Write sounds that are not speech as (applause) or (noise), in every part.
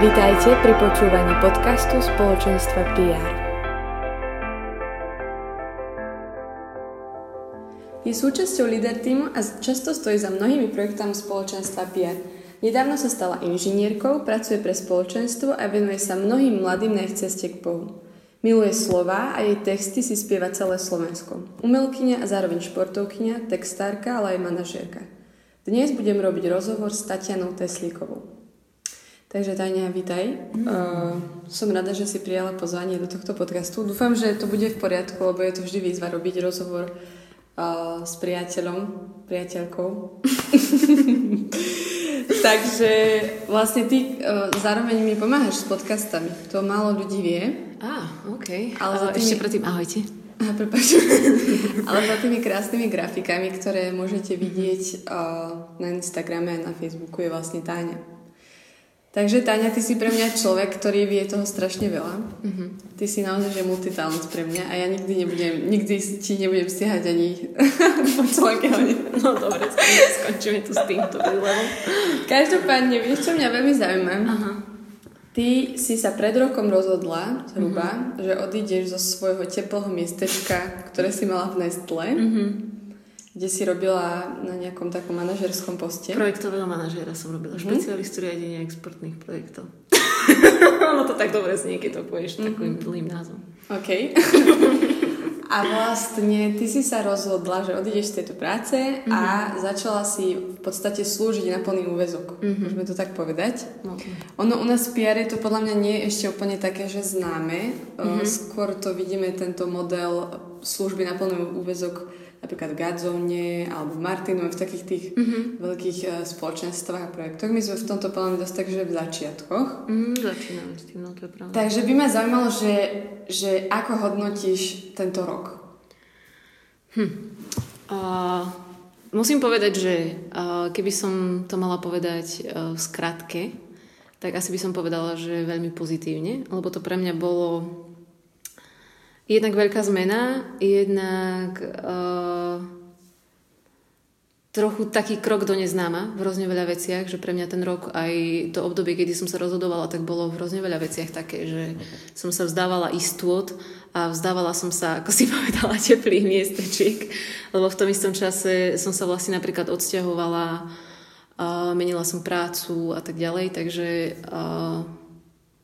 Vítajte pri počúvaní podcastu spoločenstva PR. Je súčasťou líder týmu a často stojí za mnohými projektami spoločenstva PR. Nedávno sa stala inžinierkou, pracuje pre spoločenstvo a venuje sa mnohým mladým na ich ceste k Bohu. Miluje slova a jej texty si spieva celé Slovensko. Umelkyňa a zároveň športovkyňa, textárka, ale aj manažérka. Dnes budem robiť rozhovor s Tatianou Teslíkovou. Takže Tania, vítaj. Mm. Uh, som rada, že si prijala pozvanie do tohto podcastu. Dúfam, že to bude v poriadku, lebo je to vždy výzva robiť rozhovor uh, s priateľom, priateľkou. (laughs) Takže vlastne ty uh, zároveň mi pomáhaš s podcastami. To málo ľudí vie. Á, ah, OK. Ale za tými... ešte predtým ahojte. (laughs) Prepáč. Ale za tými krásnymi grafikami, ktoré môžete vidieť uh, na Instagrame a na Facebooku je vlastne Táňa. Takže Táňa, ty si pre mňa človek, ktorý vie toho strašne veľa. Mm-hmm. Ty si naozaj že multitalent pre mňa a ja nikdy nebudem, nikdy ti nebudem stiahať ani (laughs) po článke. No dobre, skončíme tu s týmto výlevom. Každopádne, vieš, čo mňa veľmi zaujíma? Aha. Ty si sa pred rokom rozhodla, zhruba, mm-hmm. že odídeš zo svojho teplého miestečka, ktoré si mala v Nestle. Mm-hmm kde si robila na nejakom takom manažerskom poste. Projektového manažéra som robila, mm-hmm. špecialistu riadenia exportných projektov. (laughs) no to tak dobre znie, keď to povieš mm-hmm. takým dlhým názvom. OK. a vlastne ty si sa rozhodla, že odídeš z tejto práce mm-hmm. a začala si v podstate slúžiť na plný úvezok. Mm-hmm. Môžeme to tak povedať. Okay. Ono u nás v PR to podľa mňa nie je ešte úplne také, že známe. Mm-hmm. Skôr to vidíme tento model služby na plný úvezok napríklad v Gadzone alebo Martinu, v takých tých mm-hmm. veľkých uh, spoločenstvách a projektoch. My sme v tomto pláne dosť takže v začiatkoch. Mm, začíname s tým, no to je pravda. Takže by ma zaujímalo, že, že ako hodnotíš tento rok? Hm. Uh, musím povedať, že uh, keby som to mala povedať uh, v skratke, tak asi by som povedala, že veľmi pozitívne, lebo to pre mňa bolo jednak veľká zmena, jednak uh, trochu taký krok do neznáma v hrozne veľa veciach, že pre mňa ten rok aj to obdobie, kedy som sa rozhodovala, tak bolo v hrozne veľa veciach také, že som sa vzdávala istôt a vzdávala som sa, ako si (laughs) povedala, teplých miestečiek, lebo v tom istom čase som sa vlastne napríklad odsťahovala, uh, menila som prácu a tak ďalej, takže uh,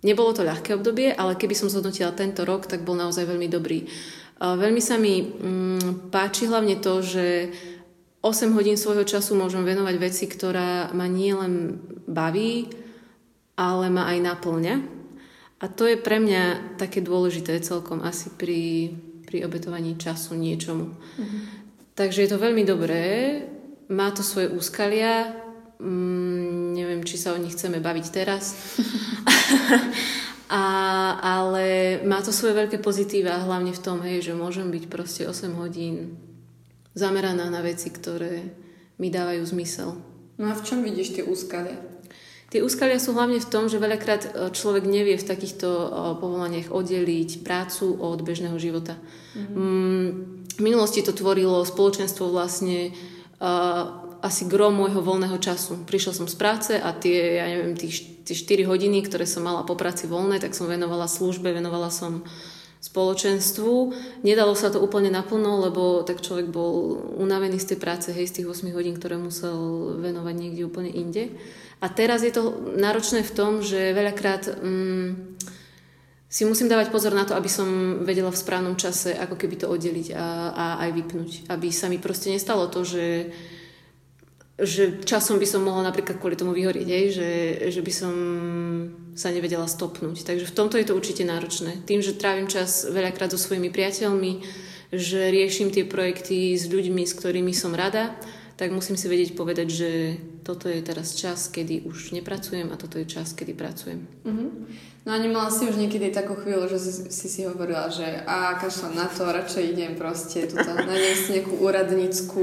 Nebolo to ľahké obdobie, ale keby som zhodnotila tento rok, tak bol naozaj veľmi dobrý. Veľmi sa mi mm, páči hlavne to, že 8 hodín svojho času môžem venovať veci, ktorá ma nielen baví, ale ma aj naplňa. A to je pre mňa také dôležité celkom asi pri, pri obetovaní času niečomu. Mm-hmm. Takže je to veľmi dobré, má to svoje úskalia, mm, neviem, či sa o nich chceme baviť teraz, (laughs) (laughs) a, ale má to svoje veľké pozitíva, hlavne v tom, hej, že môžem byť proste 8 hodín zameraná na veci, ktoré mi dávajú zmysel. No a v čom vidíš tie úskalia? Tie úskalia sú hlavne v tom, že veľakrát e, človek nevie v takýchto e, povolaniach oddeliť prácu od bežného života. Mm-hmm. V minulosti to tvorilo spoločenstvo vlastne uh, asi gro môjho voľného času. Prišla som z práce a tie, ja neviem, tie, tie 4 hodiny, ktoré som mala po práci voľné, tak som venovala službe, venovala som spoločenstvu. Nedalo sa to úplne naplno, lebo tak človek bol unavený z tej práce, hej, z tých 8 hodín, ktoré musel venovať niekde úplne inde. A teraz je to náročné v tom, že veľakrát mm, si musím dávať pozor na to, aby som vedela v správnom čase, ako keby to oddeliť a, a aj vypnúť. Aby sa mi proste nestalo to, že že časom by som mohla napríklad kvôli tomu vyhorieť, hej, že, že by som sa nevedela stopnúť. Takže v tomto je to určite náročné. Tým, že trávim čas veľakrát so svojimi priateľmi, že riešim tie projekty s ľuďmi, s ktorými som rada, tak musím si vedieť povedať, že toto je teraz čas, kedy už nepracujem a toto je čas, kedy pracujem. Mm-hmm. No a nemala si už niekedy takú chvíľu, že si si hovorila, že a kašľam na to, radšej idem proste tuto, nájdem si nejakú úradnickú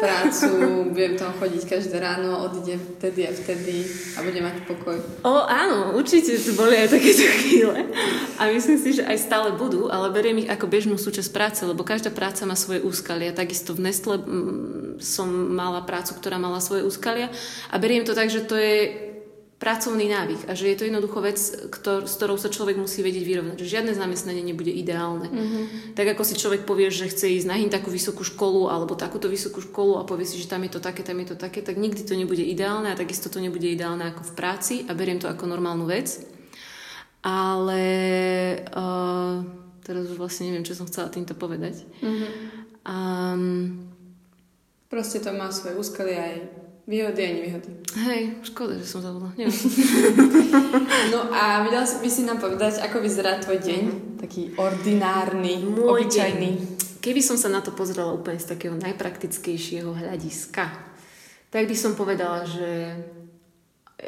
prácu, (laughs) budem tam chodiť každé ráno, odídem vtedy a vtedy a budem mať pokoj. O áno, určite tu boli aj takéto chvíle a myslím si, že aj stále budú, ale beriem ich ako bežnú súčasť práce, lebo každá práca má svoje úskalia. Takisto v Nestle mm, som mala prácu, ktorá mala svoje úskalia a beriem to tak, že to je pracovný návyk a že je to jednoducho vec, ktor- s ktorou sa človek musí vedieť vyrovnať. Že žiadne zamestnanie nebude ideálne. Mm-hmm. Tak ako si človek povie, že chce ísť na takú vysokú školu alebo takúto vysokú školu a povie si, že tam je to také, tam je to také, tak nikdy to nebude ideálne a takisto to nebude ideálne ako v práci a beriem to ako normálnu vec. Ale uh, teraz už vlastne neviem, čo som chcela týmto povedať. Mm-hmm. Um, Proste to má svoje úskaly aj Výhody a nevýhody. Hej, škoda, že som zabudla. (laughs) no a vedela by si nám povedať, ako vyzerá tvoj deň? Taký ordinárny, Môj obyčajný. Deň. Keby som sa na to pozrela úplne z takého najpraktickejšieho hľadiska, tak by som povedala, že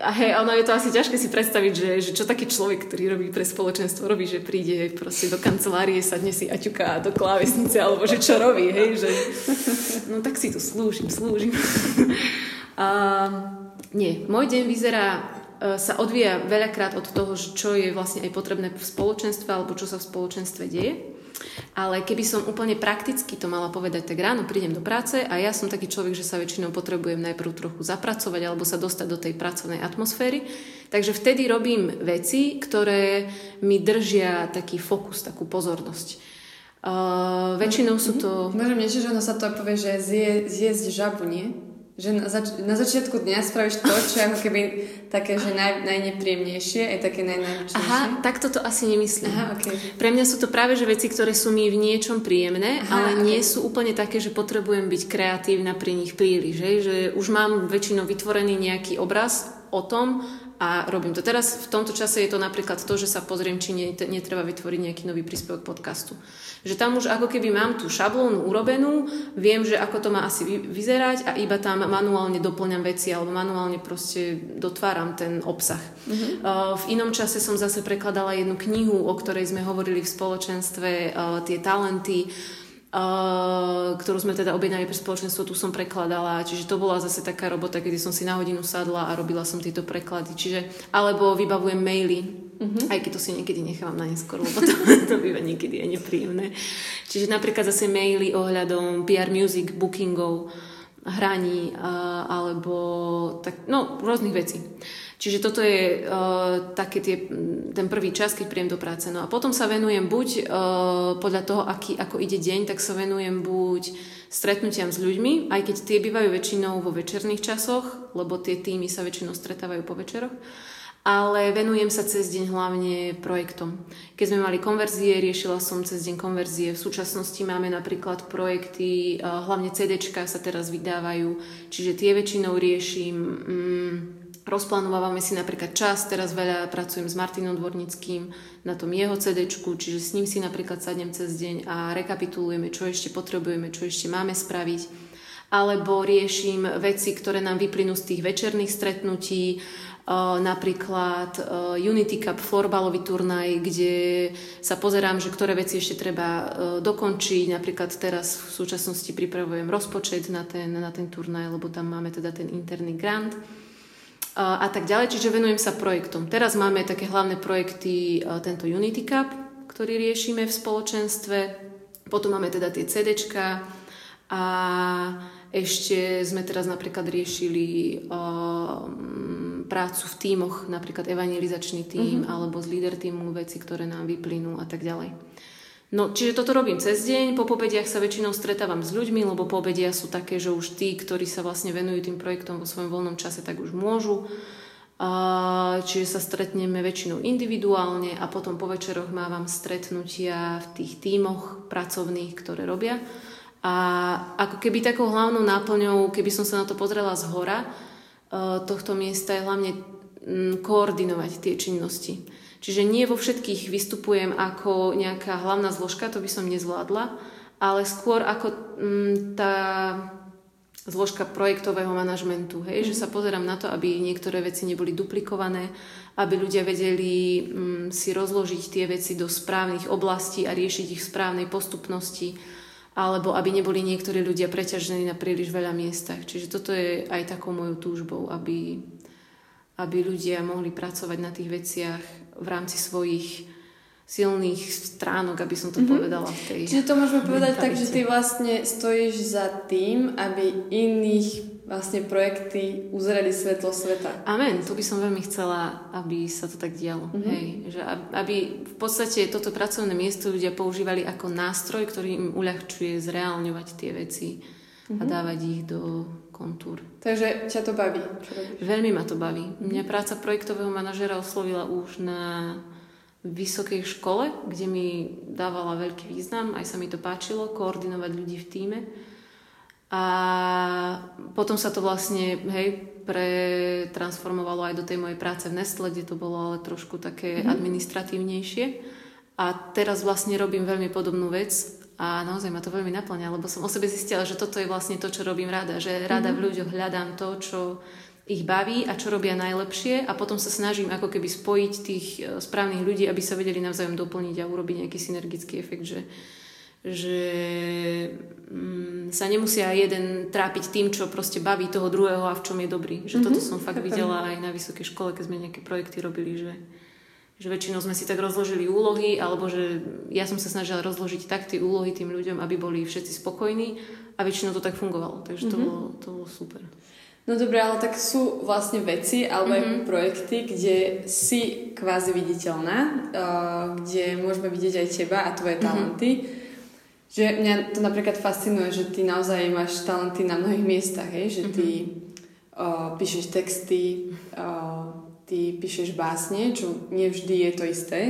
a hej, ono je to asi ťažké si predstaviť, že, že čo taký človek, ktorý robí pre spoločenstvo, robí, že príde proste do kancelárie, sadne si a ťuká do klávesnice, alebo že čo robí, hej, že no tak si tu slúžim, slúžim. (laughs) Uh, nie, môj deň vyzerá, uh, sa odvíja veľakrát od toho, čo je vlastne aj potrebné v spoločenstve alebo čo sa v spoločenstve deje. Ale keby som úplne prakticky to mala povedať, tak ráno prídem do práce a ja som taký človek, že sa väčšinou potrebujem najprv trochu zapracovať alebo sa dostať do tej pracovnej atmosféry. Takže vtedy robím veci, ktoré mi držia taký fokus, takú pozornosť. Uh, väčšinou sú to... Môžem niečo, že ono sa to povie, že zje, zjesť žabu, nie? Že na, zač- na začiatku dňa spravíš to, čo je ako keby také, že naj, najnepríjemnejšie, aj také najnáročnejšie. Aha, tak toto asi nemyslím. Aha, okay. Pre mňa sú to práve že veci, ktoré sú mi v niečom príjemné, Aha, ale okay. nie sú úplne také, že potrebujem byť kreatívna pri nich príliš. Že, že už mám väčšinou vytvorený nejaký obraz o tom, a robím to. Teraz v tomto čase je to napríklad to, že sa pozriem, či netreba vytvoriť nejaký nový príspevok podcastu. Že tam už ako keby mám tú šablónu urobenú, viem, že ako to má asi vyzerať a iba tam manuálne doplňam veci alebo manuálne proste dotváram ten obsah. Mm-hmm. v inom čase som zase prekladala jednu knihu, o ktorej sme hovorili v spoločenstve, tie talenty, ktorú sme teda objednali pre spoločenstvo, tu som prekladala, čiže to bola zase taká robota, kedy som si na hodinu sadla a robila som tieto preklady, čiže, alebo vybavujem maily, uh-huh. aj keď to si niekedy nechávam na neskôr, lebo to, (laughs) to býva niekedy aj nepríjemné. Čiže napríklad zase maily ohľadom PR music, bookingov, hraní, alebo tak, no, rôznych vecí. Čiže toto je uh, také tie, ten prvý čas, keď príjem do práce. No a potom sa venujem buď uh, podľa toho, aký, ako ide deň, tak sa venujem buď stretnutiam s ľuďmi, aj keď tie bývajú väčšinou vo večerných časoch, lebo tie týmy sa väčšinou stretávajú po večeroch, ale venujem sa cez deň hlavne projektom. Keď sme mali konverzie, riešila som cez deň konverzie. V súčasnosti máme napríklad projekty, uh, hlavne CDčka sa teraz vydávajú, čiže tie väčšinou riešim... Um, Rozplánovávame si napríklad čas, teraz veľa pracujem s Martinom Dvornickým na tom jeho CD, čiže s ním si napríklad sadnem cez deň a rekapitulujeme, čo ešte potrebujeme, čo ešte máme spraviť. Alebo riešim veci, ktoré nám vyplynú z tých večerných stretnutí, napríklad Unity Cup florbalový turnaj, kde sa pozerám, že ktoré veci ešte treba dokončiť. Napríklad teraz v súčasnosti pripravujem rozpočet na ten, na ten turnaj, lebo tam máme teda ten interný grant a tak ďalej, čiže venujem sa projektom. Teraz máme také hlavné projekty, tento Unity Cup, ktorý riešime v spoločenstve, potom máme teda tie CDčka a ešte sme teraz napríklad riešili um, prácu v tímoch, napríklad evangelizačný tím uh-huh. alebo z líder tímu, veci, ktoré nám vyplynú a tak ďalej. No, čiže toto robím cez deň, po pobediach sa väčšinou stretávam s ľuďmi, lebo pobedia sú také, že už tí, ktorí sa vlastne venujú tým projektom vo svojom voľnom čase, tak už môžu. Čiže sa stretneme väčšinou individuálne a potom po večeroch mávam stretnutia v tých tímoch pracovných, ktoré robia. A ako keby takou hlavnou náplňou, keby som sa na to pozrela z hora, tohto miesta je hlavne koordinovať tie činnosti. Čiže nie vo všetkých vystupujem ako nejaká hlavná zložka, to by som nezvládla, ale skôr ako mm, tá zložka projektového manažmentu, hej, mm. že sa pozerám na to, aby niektoré veci neboli duplikované, aby ľudia vedeli mm, si rozložiť tie veci do správnych oblastí a riešiť ich v správnej postupnosti, alebo aby neboli niektorí ľudia preťažení na príliš veľa miestach. Čiže toto je aj takou mojou túžbou, aby, aby ľudia mohli pracovať na tých veciach v rámci svojich silných stránok, aby som to mm-hmm. povedala v tej Čiže to môžeme povedať tak, že ty vlastne stojíš za tým, aby iných vlastne projekty uzreli svetlo sveta. Amen, to by som veľmi chcela, aby sa to tak dialo. Mm-hmm. Hej, že aby v podstate toto pracovné miesto ľudia používali ako nástroj, ktorý im uľahčuje zreálňovať tie veci mm-hmm. a mhm. dávať ich do kontúr. Takže ťa to baví? Veľmi ma to baví. Mňa práca projektového manažera oslovila už na vysokej škole, kde mi dávala veľký význam, aj sa mi to páčilo, koordinovať ľudí v týme. A potom sa to vlastne, hej, pretransformovalo aj do tej mojej práce v Nestle, kde to bolo ale trošku také mm-hmm. administratívnejšie. A teraz vlastne robím veľmi podobnú vec a naozaj ma to veľmi naplňa, lebo som o sebe zistila, že toto je vlastne to, čo robím rada. Že rada mm-hmm. v ľuďoch hľadám to, čo ich baví a čo robia najlepšie a potom sa snažím ako keby spojiť tých e, správnych ľudí, aby sa vedeli navzájom doplniť a urobiť nejaký synergický efekt, že, že mm, sa nemusia jeden trápiť tým, čo proste baví toho druhého a v čom je dobrý. Že mm-hmm. toto som fakt videla aj na vysokej škole, keď sme nejaké projekty robili, že že väčšinou sme si tak rozložili úlohy, alebo že ja som sa snažila rozložiť tak tie úlohy tým ľuďom, aby boli všetci spokojní a väčšinou to tak fungovalo. Takže to, mm-hmm. bolo, to bolo super. No dobre, ale tak sú vlastne veci alebo mm-hmm. projekty, kde si kvázi viditeľná, uh, kde môžeme vidieť aj teba a tvoje mhm. talenty. Mm-hmm. Že mňa to napríklad fascinuje, že ty naozaj máš talenty na mnohých miestach, hej? že ty mm-hmm. uh, píšeš texty, uh, ty píšeš básne, čo nevždy je to isté.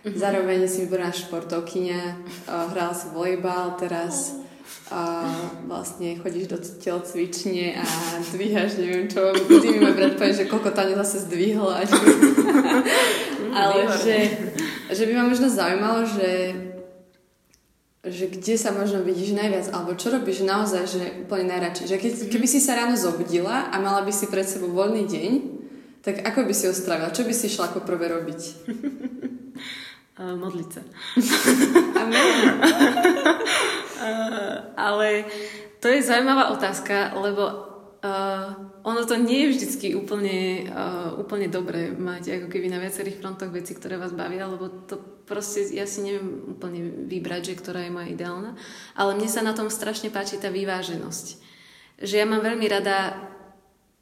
Mm-hmm. Zároveň si vyborná športovkyňa, uh, hrala si volejbal, teraz uh, vlastne chodíš do telocvične a dvíhaš, neviem čo, vždy mi môj brat povie, že koľko Tania zase zdvihla. (laughs) Ale že, že by ma možno zaujímalo, že že kde sa možno vidíš najviac, alebo čo robíš naozaj, že úplne najradšej. Že keď, keby si sa ráno zobudila a mala by si pred sebou voľný deň, tak ako by si ho strávila? Čo by si šla ako prvé robiť? Uh, (laughs) modliť sa. (laughs) Amen. uh, ale to je zaujímavá otázka, lebo uh, ono to nie je vždycky úplne, uh, úplne dobré mať ako keby na viacerých frontoch veci, ktoré vás bavia, lebo to proste ja si neviem úplne vybrať, že ktorá je moja ideálna. Ale mne sa na tom strašne páči tá vyváženosť. Že ja mám veľmi rada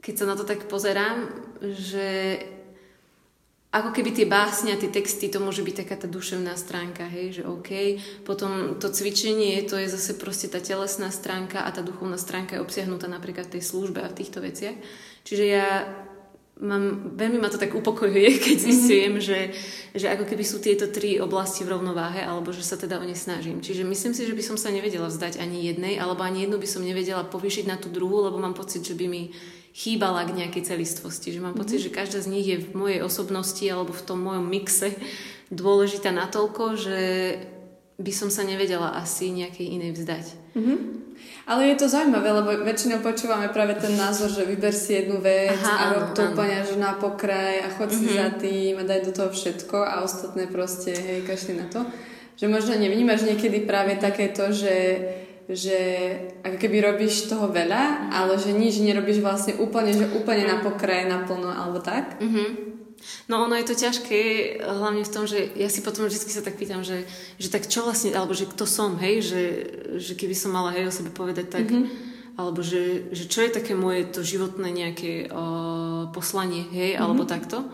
keď sa na to tak pozerám, že ako keby tie básne a tie texty, to môže byť taká tá duševná stránka, hej, že OK. Potom to cvičenie, to je zase proste tá telesná stránka a tá duchovná stránka je obsiahnutá napríklad v tej službe a v týchto veciach. Čiže ja mám, veľmi ma to tak upokojuje, (laughs) keď mhm. zistujem, mm-hmm. že, že ako keby sú tieto tri oblasti v rovnováhe, alebo že sa teda o ne snažím. Čiže myslím si, že by som sa nevedela vzdať ani jednej, alebo ani jednu by som nevedela povýšiť na tú druhú, lebo mám pocit, že by mi chýbala k nejakej celistvosti. Že mám pocit, mm-hmm. že každá z nich je v mojej osobnosti alebo v tom mojom mixe dôležitá natoľko, že by som sa nevedela asi nejakej inej vzdať. Mm-hmm. Ale je to zaujímavé, lebo väčšinou počúvame práve ten názor, že vyber si jednu vec Aha, a rob to úplne že na pokraj a chod mm-hmm. si mhm. za tým a daj do toho všetko a ostatné proste, hej, kašli na to. Že možno nevnímaš niekedy práve takéto, že že ako keby robíš toho veľa, mm-hmm. ale že nič nerobíš vlastne úplne, že úplne na pokraj, naplno alebo tak. Mm-hmm. No ono je to ťažké, hlavne v tom, že ja si potom vždy sa tak pýtam, že, že tak čo vlastne, alebo že kto som, hej, že, že keby som mala hej o sebe povedať tak, mm-hmm. alebo že, že čo je také moje to životné nejaké uh, poslanie, hej, mm-hmm. alebo takto.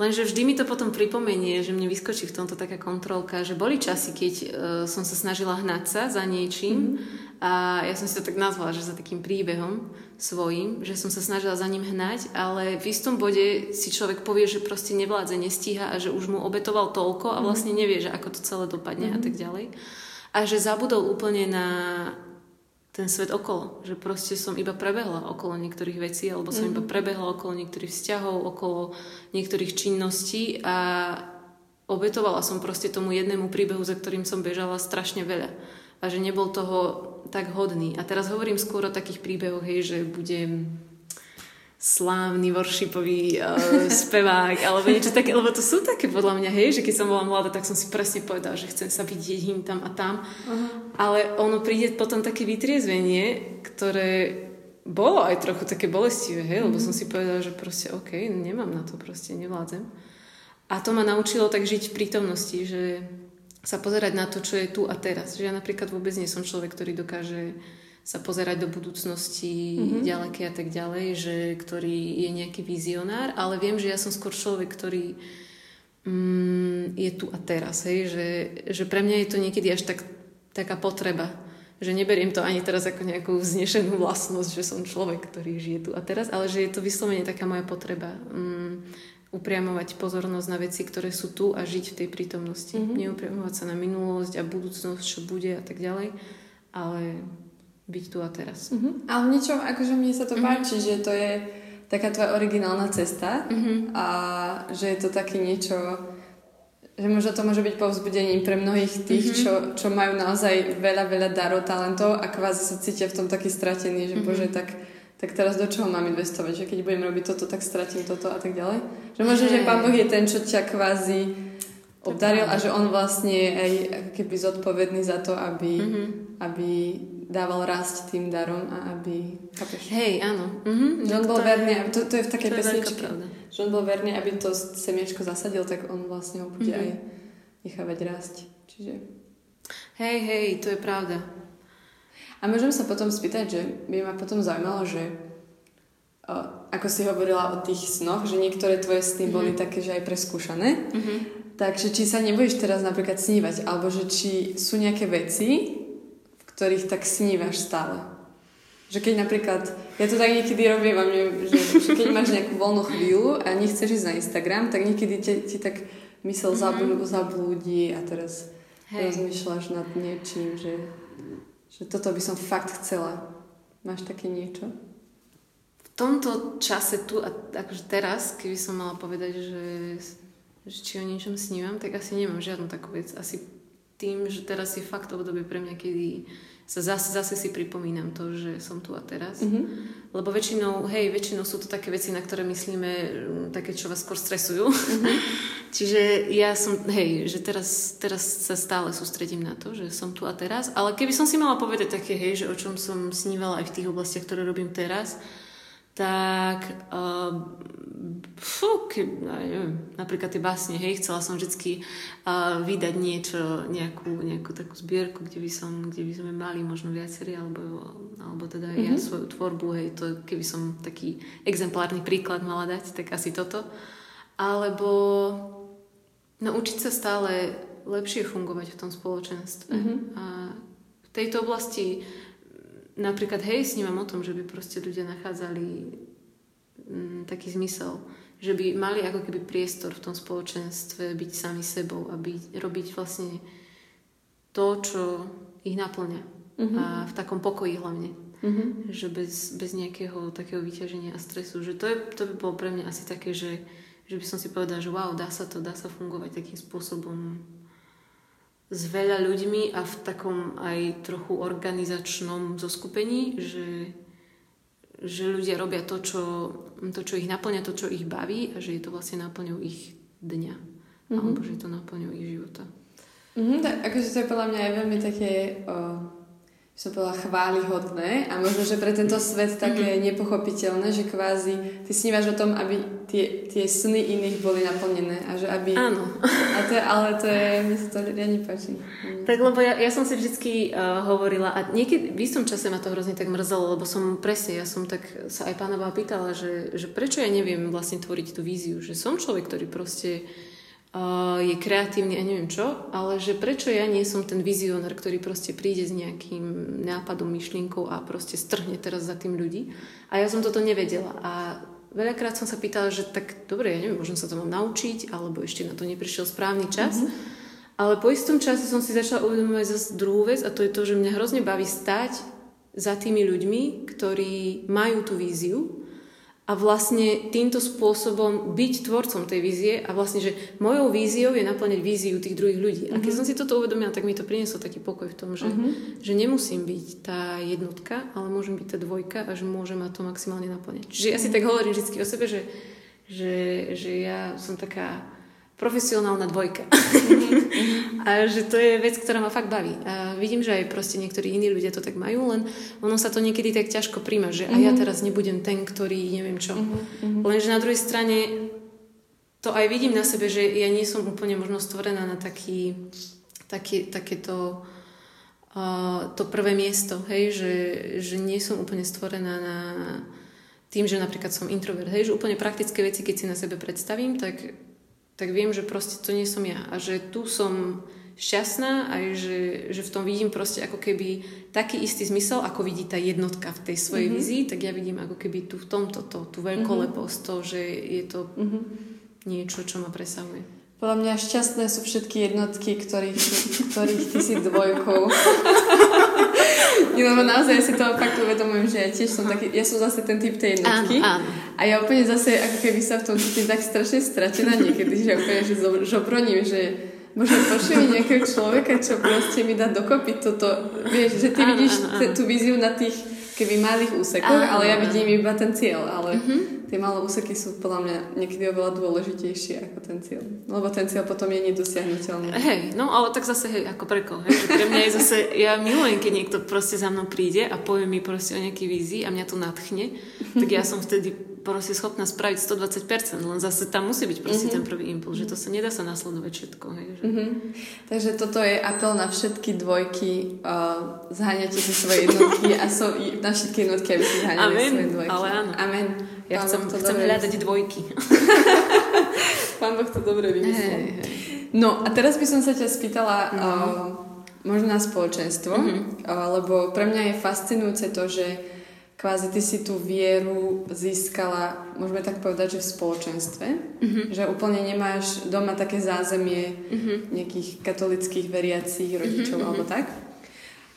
Lenže vždy mi to potom pripomenie, že mne vyskočí v tomto taká kontrolka, že boli časy, keď uh, som sa snažila hnať sa za niečím mm-hmm. a ja som si to tak nazvala, že za takým príbehom svojím, že som sa snažila za ním hnať, ale v istom bode si človek povie, že proste nevládze, nestíha a že už mu obetoval toľko a mhm. vlastne nevie, že ako to celé dopadne mm-hmm. a mhm. tak ďalej. A že zabudol úplne na ten svet okolo. Že proste som iba prebehla okolo niektorých vecí, alebo som mm-hmm. iba mhm. prebehla okolo niektorých vzťahov, okolo niektorých činností a obetovala som proste tomu jednému príbehu, za ktorým som bežala strašne veľa. A že nebol toho tak hodný. A teraz hovorím skôr o takých príbehoch, hej, že budem slávny worshipový uh, spevák (laughs) alebo niečo také, lebo to sú také podľa mňa, hej, že keď som bola mladá, tak som si presne povedala, že chcem sa vidieť hým tam a tam, uh-huh. ale ono príde potom také vytriezvenie, ktoré bolo aj trochu také bolestivé, hej, lebo uh-huh. som si povedala, že proste OK, nemám na to, proste nevládzem. A to ma naučilo tak žiť v prítomnosti, že sa pozerať na to, čo je tu a teraz. Že ja napríklad vôbec nie som človek, ktorý dokáže sa pozerať do budúcnosti mm-hmm. ďalekej a tak ďalej, že ktorý je nejaký vizionár, ale viem, že ja som skôr človek, ktorý mm, je tu a teraz, hej, že, že pre mňa je to niekedy až tak, taká potreba, že neberiem to ani teraz ako nejakú vznešenú vlastnosť, že som človek, ktorý žije tu a teraz, ale že je to vyslovene taká moja potreba mm, upriamovať pozornosť na veci, ktoré sú tu a žiť v tej prítomnosti. Mm-hmm. Neupriamovať sa na minulosť a budúcnosť, čo bude a tak ďalej, ale byť tu a teraz. Uh-huh. Ale niečo, akože mne sa to uh-huh. páči, že to je taká tvoja originálna cesta uh-huh. a že je to také niečo, že možno to môže byť povzbudením pre mnohých tých, uh-huh. čo, čo majú naozaj veľa, veľa darov, talentov a kvázi sa cítia v tom taký stratený, že uh-huh. bože, tak, tak teraz do čoho mám investovať, že keď budem robiť toto, tak stratím toto a tak ďalej. Že možno, hey. že Pán Boh je ten, čo ťa kvázi obdaril a že on vlastne je aj keby zodpovedný za to, aby, uh-huh. aby dával rásť tým darom a aby... Chápeš? Hej, áno. Mm-hmm, že on bol verný, je, to, to je v takej pesničke, že on bol verný, aby to semiečko zasadil, tak on vlastne ho bude mm-hmm. aj nechávať rásť. Čiže... Hej, hej, to je pravda. A môžem sa potom spýtať, že by ma potom zaujímalo, že o, ako si hovorila o tých snoch, že niektoré tvoje sny mm-hmm. boli také, že aj preskúšané. Mm-hmm. Takže či sa nebudeš teraz napríklad snívať, alebo že či sú nejaké veci, ktorých tak snívaš stále. Že keď napríklad, ja to tak niekedy robím, a mne, že, že keď máš nejakú voľnú chvíľu a nechceš ísť na Instagram, tak niekedy ti, ti tak mysel mm-hmm. zablúdi a teraz Hej. rozmýšľaš nad niečím, že, že toto by som fakt chcela. Máš také niečo? V tomto čase tu a akože teraz, keby som mala povedať, že, že či o niečom snívam, tak asi nemám žiadnu takú vec. Asi tým, že teraz je fakt obdobie pre mňa, kedy sa zase, zase si pripomínam to, že som tu a teraz. Mm-hmm. Lebo väčšinou, hej, väčšinou sú to také veci, na ktoré myslíme, mm, také, čo vás skôr stresujú. Mm-hmm. (laughs) Čiže ja som, hej, že teraz, teraz sa stále sústredím na to, že som tu a teraz. Ale keby som si mala povedať také, hej, že o čom som snívala aj v tých oblastiach, ktoré robím teraz, tak uh, fú, ke, neviem, napríklad tie básne, hej, chcela som vždy uh, vydať niečo, nejakú, nejakú takú zbierku, kde by, som, kde by sme mali možno viacerí, alebo, alebo teda mm-hmm. ja mhm. svoju tvorbu, hej, to keby som taký exemplárny príklad mala dať, tak asi toto. Alebo naučiť sa stále lepšie fungovať v tom spoločenstve. Mm-hmm. A v tejto oblasti napríklad, hej, snívam o tom, že by proste ľudia nachádzali mm, taký zmysel, že by mali ako keby priestor v tom spoločenstve byť sami sebou a byť, robiť vlastne to, čo ich naplňa. Uh-huh. A v takom pokoji hlavne. Uh-huh. Že bez, bez nejakého takého vyťaženia a stresu. Že to, je, to by bolo pre mňa asi také, že, že by som si povedala, že wow, dá sa to, dá sa fungovať takým spôsobom s veľa ľuďmi a v takom aj trochu organizačnom zoskupení, že že ľudia robia to čo, to, čo ich naplňa, to, čo ich baví a že je to vlastne naplňou ich dňa. Mm-hmm. Alebo že je to naplňou ich života. Mm-hmm, tak akože to je podľa mňa aj veľmi také o, som bola chválihodné a možno, že pre tento svet také mm-hmm. nepochopiteľné, že kvázi ty snívaš o tom, aby tie, tie sny iných boli naplnené a že aby... Áno. A to je, ale to je, mi sa to riadne páči. Tak lebo ja, ja som si vždycky uh, hovorila a niekedy v istom čase ma to hrozne tak mrzelo, lebo som presne, ja som tak sa aj pánová pýtala, že, že prečo ja neviem vlastne tvoriť tú víziu, že som človek, ktorý proste uh, je kreatívny a neviem čo, ale že prečo ja nie som ten vizionár, ktorý proste príde s nejakým nápadom, myšlienkou a proste strhne teraz za tým ľudí. A ja som toto nevedela. A veľakrát som sa pýtala, že tak dobre, ja neviem, možno sa to mám naučiť, alebo ešte na to neprišiel správny čas. Mm-hmm. Ale po istom čase som si začala uvedomovať zase druhú vec a to je to, že mňa hrozne baví stať za tými ľuďmi, ktorí majú tú víziu a vlastne týmto spôsobom byť tvorcom tej vízie a vlastne, že mojou víziou je naplňať víziu tých druhých ľudí. A keď mm-hmm. som si toto uvedomila, tak mi to prinieslo taký pokoj v tom, že, mm-hmm. že nemusím byť tá jednotka, ale môžem byť tá dvojka a že môžem ma to maximálne naplňať. Čiže ja si mm-hmm. tak hovorím vždy o sebe, že, že, že ja som taká profesionálna dvojka. Mm-hmm. (laughs) a že to je vec, ktorá ma fakt baví. A vidím, že aj proste niektorí iní ľudia to tak majú, len ono sa to niekedy tak ťažko príjma, že mm-hmm. a ja mhm. teraz nebudem ten, ktorý neviem čo. Mm-hmm. Lenže na druhej strane to aj vidím na sebe, že ja nie som úplne možno stvorená na taký, taký takéto uh, to prvé miesto, hej, že, že nie som úplne stvorená na tým, že napríklad som introvert, hej, že úplne praktické veci, keď si na sebe predstavím, tak tak viem, že proste to nie som ja a že tu som šťastná aj, že, že v tom vidím proste ako keby taký istý zmysel, ako vidí tá jednotka v tej svojej mm-hmm. vizii, tak ja vidím ako keby tu v tomto, to, tú veľkoleposť, mm-hmm. to, že je to mm-hmm. niečo, čo ma presahuje. Podľa mňa šťastné sú všetky jednotky, ktorých, ktorých ty si dvojkou. (laughs) lebo naozaj ja si to fakt uvedomujem, že ja tiež som taký, ja som zase ten typ tej jednotky. Áno, áno. A ja úplne zase, ako keby sa v tom cítim tak strašne stratená niekedy, že úplne, že žobroním, že možno počujem nejakého človeka, čo proste mi dá dokopy toto, vieš, že ty vidíš tú víziu na tých keby malých úsekoch, áno, ale ja vidím iba ten cieľ, ale uh-huh. tie malé úseky sú podľa mňa niekedy oveľa dôležitejšie ako ten cieľ. Lebo ten cieľ potom je nedosiahnutelný. Hej, no ale tak zase, hej, ako preko, hej, pre mňa je zase, ja milujem, keď niekto proste za mnou príde a povie mi proste o nejaký vízii a mňa to nadchne, tak ja som vtedy proste schopná spraviť 120%, len zase tam musí byť proste mm-hmm. ten prvý impuls, že to sa nedá sa nasledovať všetko. Hej, že... Mm-hmm. Takže toto je apel na všetky dvojky, uh, zháňate si svoje jednotky a so, na všetky jednotky, aby si zháňali Amen, svoje dvojky. ale áno. Amen. Ja Pán chcem, chcem hľadať dvojky. (laughs) Pán Boh to dobre vymyslel. Hey, hey. No a teraz by som sa ťa spýtala mm-hmm. uh, možno na spoločenstvo, mm-hmm. lebo pre mňa je fascinujúce to, že kvázi ty si tú vieru získala, môžeme tak povedať, že v spoločenstve. Mm-hmm. Že úplne nemáš doma také zázemie mm-hmm. nejakých katolických veriacich rodičov mm-hmm. alebo tak.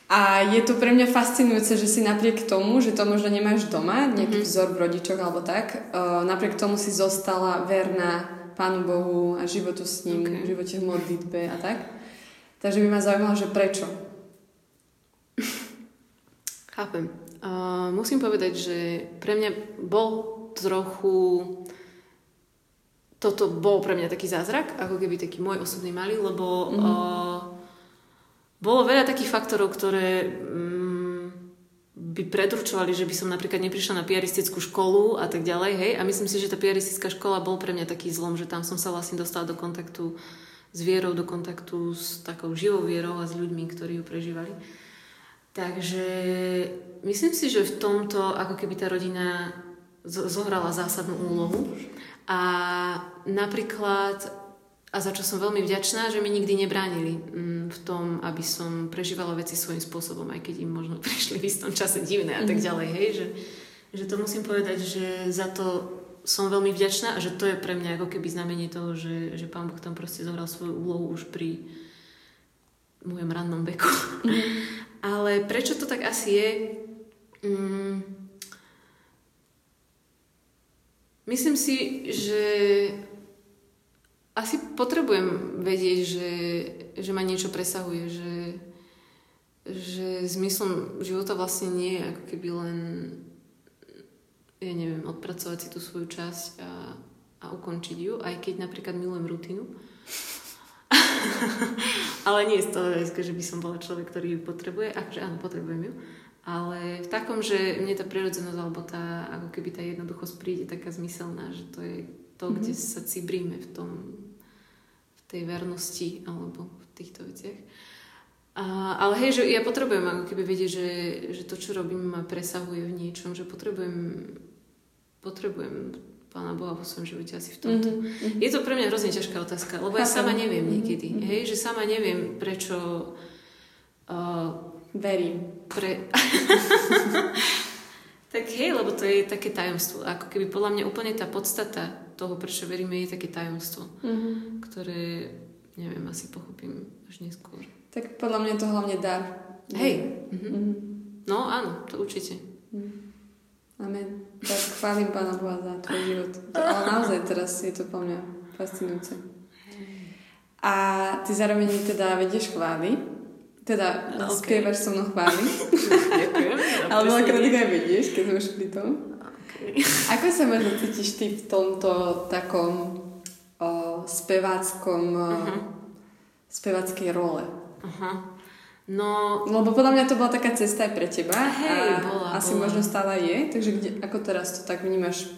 A je to pre mňa fascinujúce, že si napriek tomu, že to možno nemáš doma, nejaký mm-hmm. vzor v rodičoch alebo tak, uh, napriek tomu si zostala verná Pánu Bohu a životu s ním, okay. živote v modlitbe a tak. Takže by ma zaujímalo, že prečo? (laughs) Chápem. Uh, musím povedať, že pre mňa bol trochu... Toto bol pre mňa taký zázrak, ako keby taký môj osobný malý, lebo mm-hmm. uh, bolo veľa takých faktorov, ktoré um, by predurčovali, že by som napríklad neprišla na piaristickú školu a tak ďalej, hej. A myslím si, že tá piaristická škola bol pre mňa taký zlom, že tam som sa vlastne dostala do kontaktu s vierou, do kontaktu s takou živou vierou a s ľuďmi, ktorí ju prežívali. Takže myslím si, že v tomto ako keby tá rodina zohrala zásadnú úlohu. A napríklad, a za čo som veľmi vďačná, že mi nikdy nebránili mm, v tom, aby som prežívala veci svojím spôsobom, aj keď im možno (laughs) prišli v istom čase divné a tak mhm. ďalej. Hej, že, že to musím povedať, že za to som veľmi vďačná a že to je pre mňa ako keby znamenie toho, že, že pán Boh tam proste zohral svoju úlohu už pri mojom rannom veku. Mm. (laughs) Ale prečo to tak asi je? Mm, myslím si, že asi potrebujem vedieť, že, že ma niečo presahuje, že, že zmyslom života vlastne nie je ako keby len ja neviem, odpracovať si tú svoju časť a, a ukončiť ju, aj keď napríklad milujem rutinu. (laughs) ale nie je to, že by som bola človek, ktorý ju potrebuje, akože áno, potrebujem ju, ale v takom, že mne tá prirodzenosť alebo tá, ako keby tá jednoduchosť príde taká zmyselná, že to je to, mm-hmm. kde sa cibríme v tom, v tej vernosti alebo v týchto veciach. A, ale hej, že ja potrebujem ako keby vedieť, že, že to, čo robím, ma presahuje v niečom, že potrebujem, potrebujem Pána Boha vo svojom živote asi v tomto. Mm-hmm. Je to pre mňa hrozne ťažká otázka, lebo ja sama neviem niekedy. Mm-hmm. Hej, že sama neviem, prečo uh, Verím. Pre... (laughs) tak hej, lebo to je také tajomstvo. Ako keby podľa mňa úplne tá podstata toho, prečo veríme, je také tajomstvo, mm-hmm. ktoré, neviem, asi pochopím až neskôr. Tak podľa mňa to hlavne dar. Hej. Mm-hmm. Mm-hmm. No áno, to určite. Mm. Amen. Tak chválim Pána Boha za tvoj život. Ale naozaj teraz je to po mňa fascinujúce. A ty zároveň teda vedieš chvály. Teda okay. spievaš so mnou chváli. (laughs) Ďakujem. (laughs) Ale veľakrát aj vedieš, keď sme už pri tom. Okay. (laughs) Ako sa možno cítiš ty v tomto takom o, speváckom, uh-huh. speváckej role? Uh-huh. No... Lebo podľa mňa to bola taká cesta aj pre teba. Hej, a bola, asi bola. možno stále je. Takže kde, ako teraz to tak vnímaš?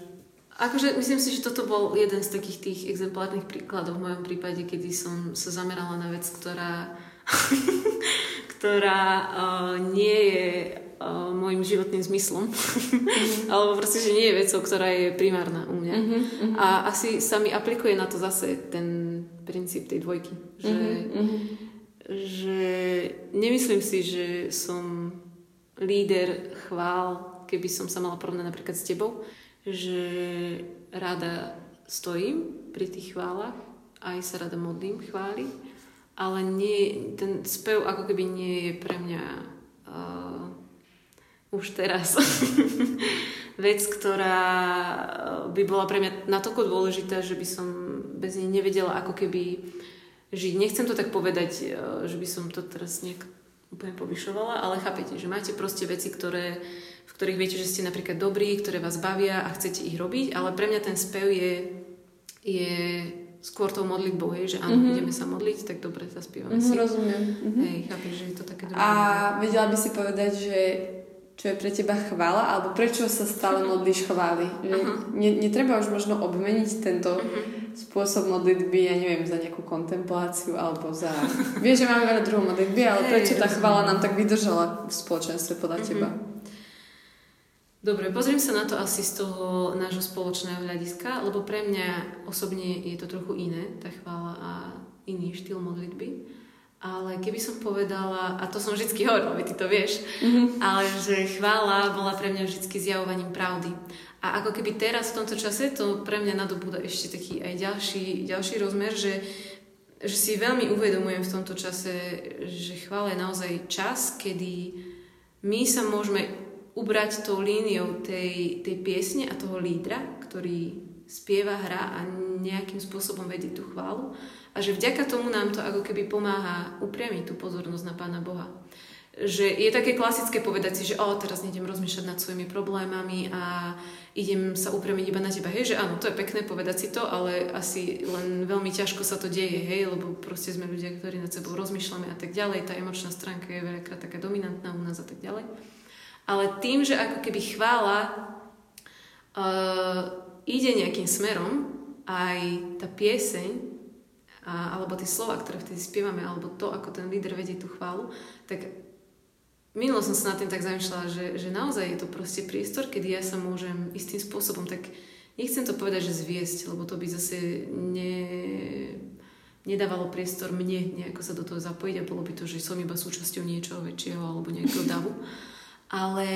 Akože myslím si, že toto bol jeden z takých tých exemplárnych príkladov v mojom prípade, kedy som sa zamerala na vec, ktorá (laughs) ktorá uh, nie je uh, môjim životným zmyslom. Mm-hmm. (laughs) Alebo proste, že nie je vecou, ktorá je primárna u mňa. Mm-hmm. A asi sa mi aplikuje na to zase ten princíp tej dvojky. Že, mm-hmm. Že nemyslím si, že som líder chvál, keby som sa mala porovnať napríklad s tebou, že rada stojím pri tých chválach, aj sa rada modlím chváli ale nie, ten spev ako keby nie je pre mňa uh, už teraz (laughs) vec, ktorá uh, by bola pre mňa natoľko dôležitá, že by som bez nej nevedela ako keby žiť. Nechcem to tak povedať, uh, že by som to teraz nejak úplne povyšovala, ale chápete, že máte proste veci, ktoré, v ktorých viete, že ste napríklad dobrí, ktoré vás bavia a chcete ich robiť, ale pre mňa ten spev je, je skôr tou modlitbou, hej, že áno, mm-hmm. ideme sa modliť, tak dobre zaspívame mm-hmm, si. Rozumiem. Mm-hmm. Hej, chápeš, že je to také dobré. A vedela by si povedať, že čo je pre teba chvála, alebo prečo sa stále (laughs) modlíš chvály? Že uh-huh. ne, netreba už možno obmeniť tento uh-huh. Spôsob modlitby, ja neviem, za nejakú kontempláciu, alebo za... Vieš, že máme veľa druhov modlitby, ale hey, prečo tá chvála nám tak vydržala v spoločenstve podľa uh-huh. teba? Dobre, pozriem sa na to asi z toho nášho spoločného hľadiska, lebo pre mňa osobne je to trochu iné, tá chvála a iný štýl modlitby. Ale keby som povedala, a to som vždy hovorila, ty to vieš, mm-hmm. ale že chvála bola pre mňa vždy zjavovaním pravdy. A ako keby teraz v tomto čase to pre mňa nadobúda ešte taký aj ďalší, ďalší rozmer, že, že si veľmi uvedomujem v tomto čase, že chvála je naozaj čas, kedy my sa môžeme ubrať tou líniou tej, tej piesne a toho lídra, ktorý spieva, hrá a nejakým spôsobom vedie tú chválu. A že vďaka tomu nám to ako keby pomáha upriamiť tú pozornosť na Pána Boha. Že je také klasické povedať si, že o, teraz nejdem rozmýšľať nad svojimi problémami a idem sa upriamiť iba na teba. Hej, že áno, to je pekné povedať si to, ale asi len veľmi ťažko sa to deje, hej, lebo proste sme ľudia, ktorí nad sebou rozmýšľame a tak ďalej. Tá emočná stránka je veľakrát taká dominantná u nás a tak ďalej. Ale tým, že ako keby chvála uh, ide nejakým smerom, aj tá pieseň, a, alebo tie slova, ktoré vtedy spievame, alebo to, ako ten líder vedie tú chválu, tak minulo som sa nad tým tak zamýšľala, že, že naozaj je to proste priestor, kedy ja sa môžem istým spôsobom tak, nechcem to povedať, že zviesť, lebo to by zase ne, nedávalo priestor mne nejako sa do toho zapojiť a bolo by to, že som iba súčasťou niečoho väčšieho alebo nejakého (laughs) davu. Ale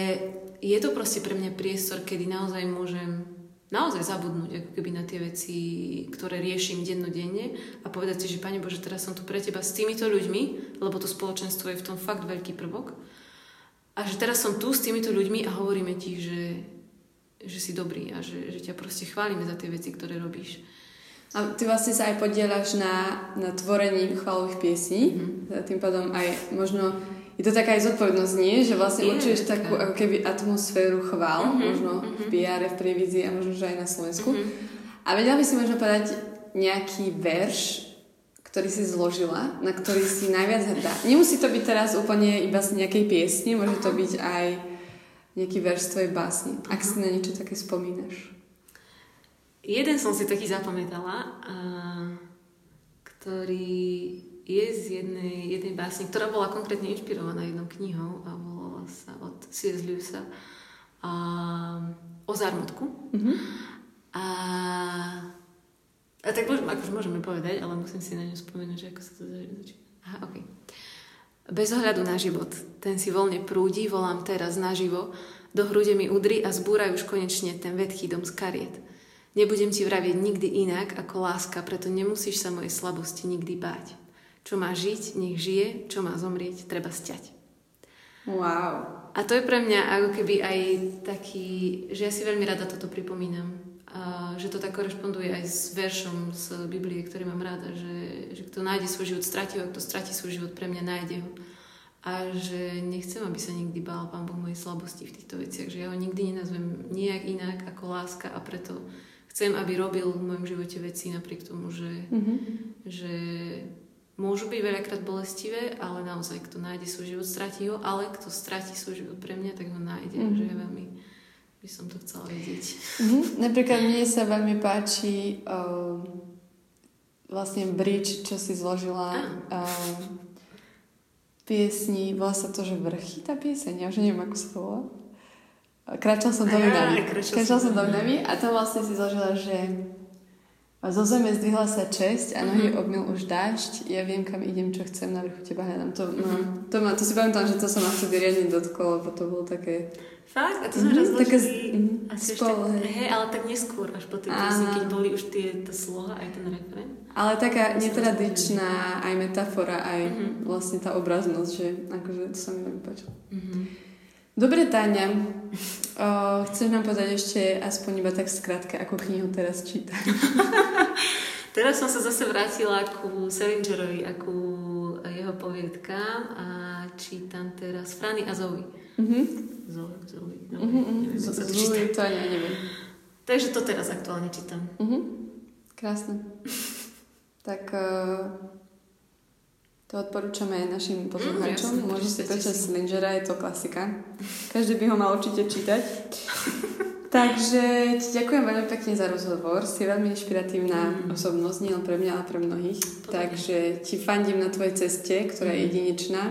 je to proste pre mňa priestor, kedy naozaj môžem naozaj zabudnúť ako keby na tie veci, ktoré riešim dennodenne a povedať si, že Pane Bože, teraz som tu pre Teba s týmito ľuďmi, lebo to spoločenstvo je v tom fakt veľký prvok. A že teraz som tu s týmito ľuďmi a hovoríme Ti, že, že si dobrý a že, že ťa proste chválime za tie veci, ktoré robíš. A ty vlastne sa aj podielaš na, na tvorení chválových piesní, mm-hmm. tým pádom aj možno je to taká aj zodpovednosť, nie? Že vlastne je, určuješ takú ako keby atmosféru chvál, mm-hmm, možno mm-hmm. v PR, v televízii a možno že aj na Slovensku. Mm-hmm. A vedela by si možno povedať nejaký verš, ktorý si zložila, na ktorý si najviac hrdá. Nemusí to byť teraz úplne iba z nejakej piesne, môže to byť aj nejaký verš z tvojej básne, ak si na niečo také spomínaš. Jeden som si taký zapamätala, a, ktorý je z jednej, jednej básne, ktorá bola konkrétne inšpirovaná jednou knihou a volala sa od C.S. Lewisa a, o zármutku. Mm-hmm. A a tak môžem, akože môžeme povedať, ale musím si na ňu spomenúť, že ako sa to začína. Aha, ok. Bez ohľadu na život, ten si voľne prúdi, volám teraz naživo, do hrude mi udri a zbúraj už konečne ten vedký dom z kariet. Nebudem ti vravieť nikdy inak ako láska, preto nemusíš sa mojej slabosti nikdy báť. Čo má žiť, nech žije, čo má zomrieť, treba stiať. Wow. A to je pre mňa ako keby aj taký, že ja si veľmi rada toto pripomínam a že to tak korešponduje aj s veršom z Biblie, ktorý mám rada, že, že kto nájde svoj život, stratí ho, kto stratí svoj život, pre mňa nájde ho. A že nechcem, aby sa nikdy bál Pán Boh mojej slabosti v týchto veciach, že ja ho nikdy nenazvem nejak inak ako láska a preto chcem, aby robil v mojom živote veci napriek tomu, že, mm-hmm. že môžu byť veľakrát bolestivé, ale naozaj, kto nájde svoj život, stratí ho, ale kto stratí svoj život pre mňa, tak ho nájde, mm-hmm. že je veľmi by som to chcela vedieť. Mm-hmm. Napríklad mne sa veľmi páči uh, vlastne bridge, čo si zložila uh, piesni, volá sa to, že vrchy tá pieseň, ja už neviem, ako sa to volá. Kráčal som do Vinavy. Kráčal som do Vinavy a tam vlastne si zložila, že zo zeme zdvihla sa česť a nohy mm-hmm. obmil už dážď. Ja viem, kam idem, čo chcem, na vrchu teba hľadám. To, mm-hmm. to, ma, to si pamätám, že to sa ma vtedy riadne dotklo, lebo to bolo také... Fakt? A to sme mm-hmm, také mm-hmm, asi spolu, ešte, hej, ale tak neskôr, až po tej piesni, keď boli už tie, tá sloha, aj ten refren. Ale taká netradičná aj metafora, aj mm-hmm. vlastne tá obraznosť, že akože to sa mi veľmi páčilo. Mm-hmm. Dobre, Táňa, (laughs) o, chceš nám povedať ešte aspoň iba tak skrátke, ako knihu teraz číta? (laughs) teraz som sa zase vrátila ku Selingerovi a ku jeho poviedkám a čítam teraz Frany a Zoe. Mm-hmm. Zoe, Zoe, Zoe, mm-hmm. Zoe, to ani neviem. Takže to teraz aktuálne čítam. Mm-hmm. Krásne. tak uh, to odporúčame aj našim poslucháčom. Mm, Môžu si prečať Slingera, je to klasika. Každý by ho mal určite čítať. (laughs) Takže ti ďakujem veľmi pekne za rozhovor. Si veľmi inšpiratívna mm. osobnosť, nielen pre mňa, ale pre mnohých. Podobne. Takže ti fandím na tvojej ceste, ktorá je mm. jedinečná.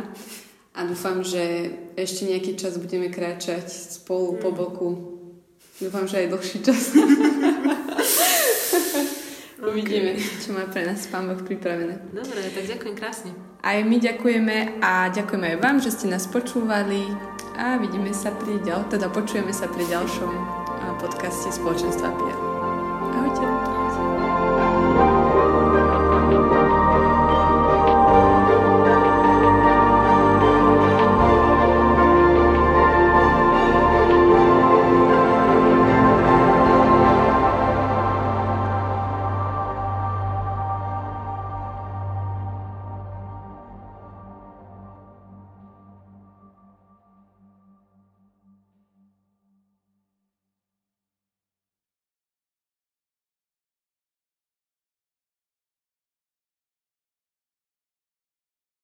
A dúfam, že ešte nejaký čas budeme kráčať spolu mm. po boku. Dúfam, že aj dlhší čas. (laughs) Uvidíme, čo má pre nás Pán Boh pripravené. Dobre, tak ďakujem krásne. Aj my ďakujeme a ďakujeme aj vám, že ste nás počúvali a vidíme sa pri ďal, teda počujeme sa pri ďalšom podcaste Spoločenstva Pia. Ahojte. Ahojte.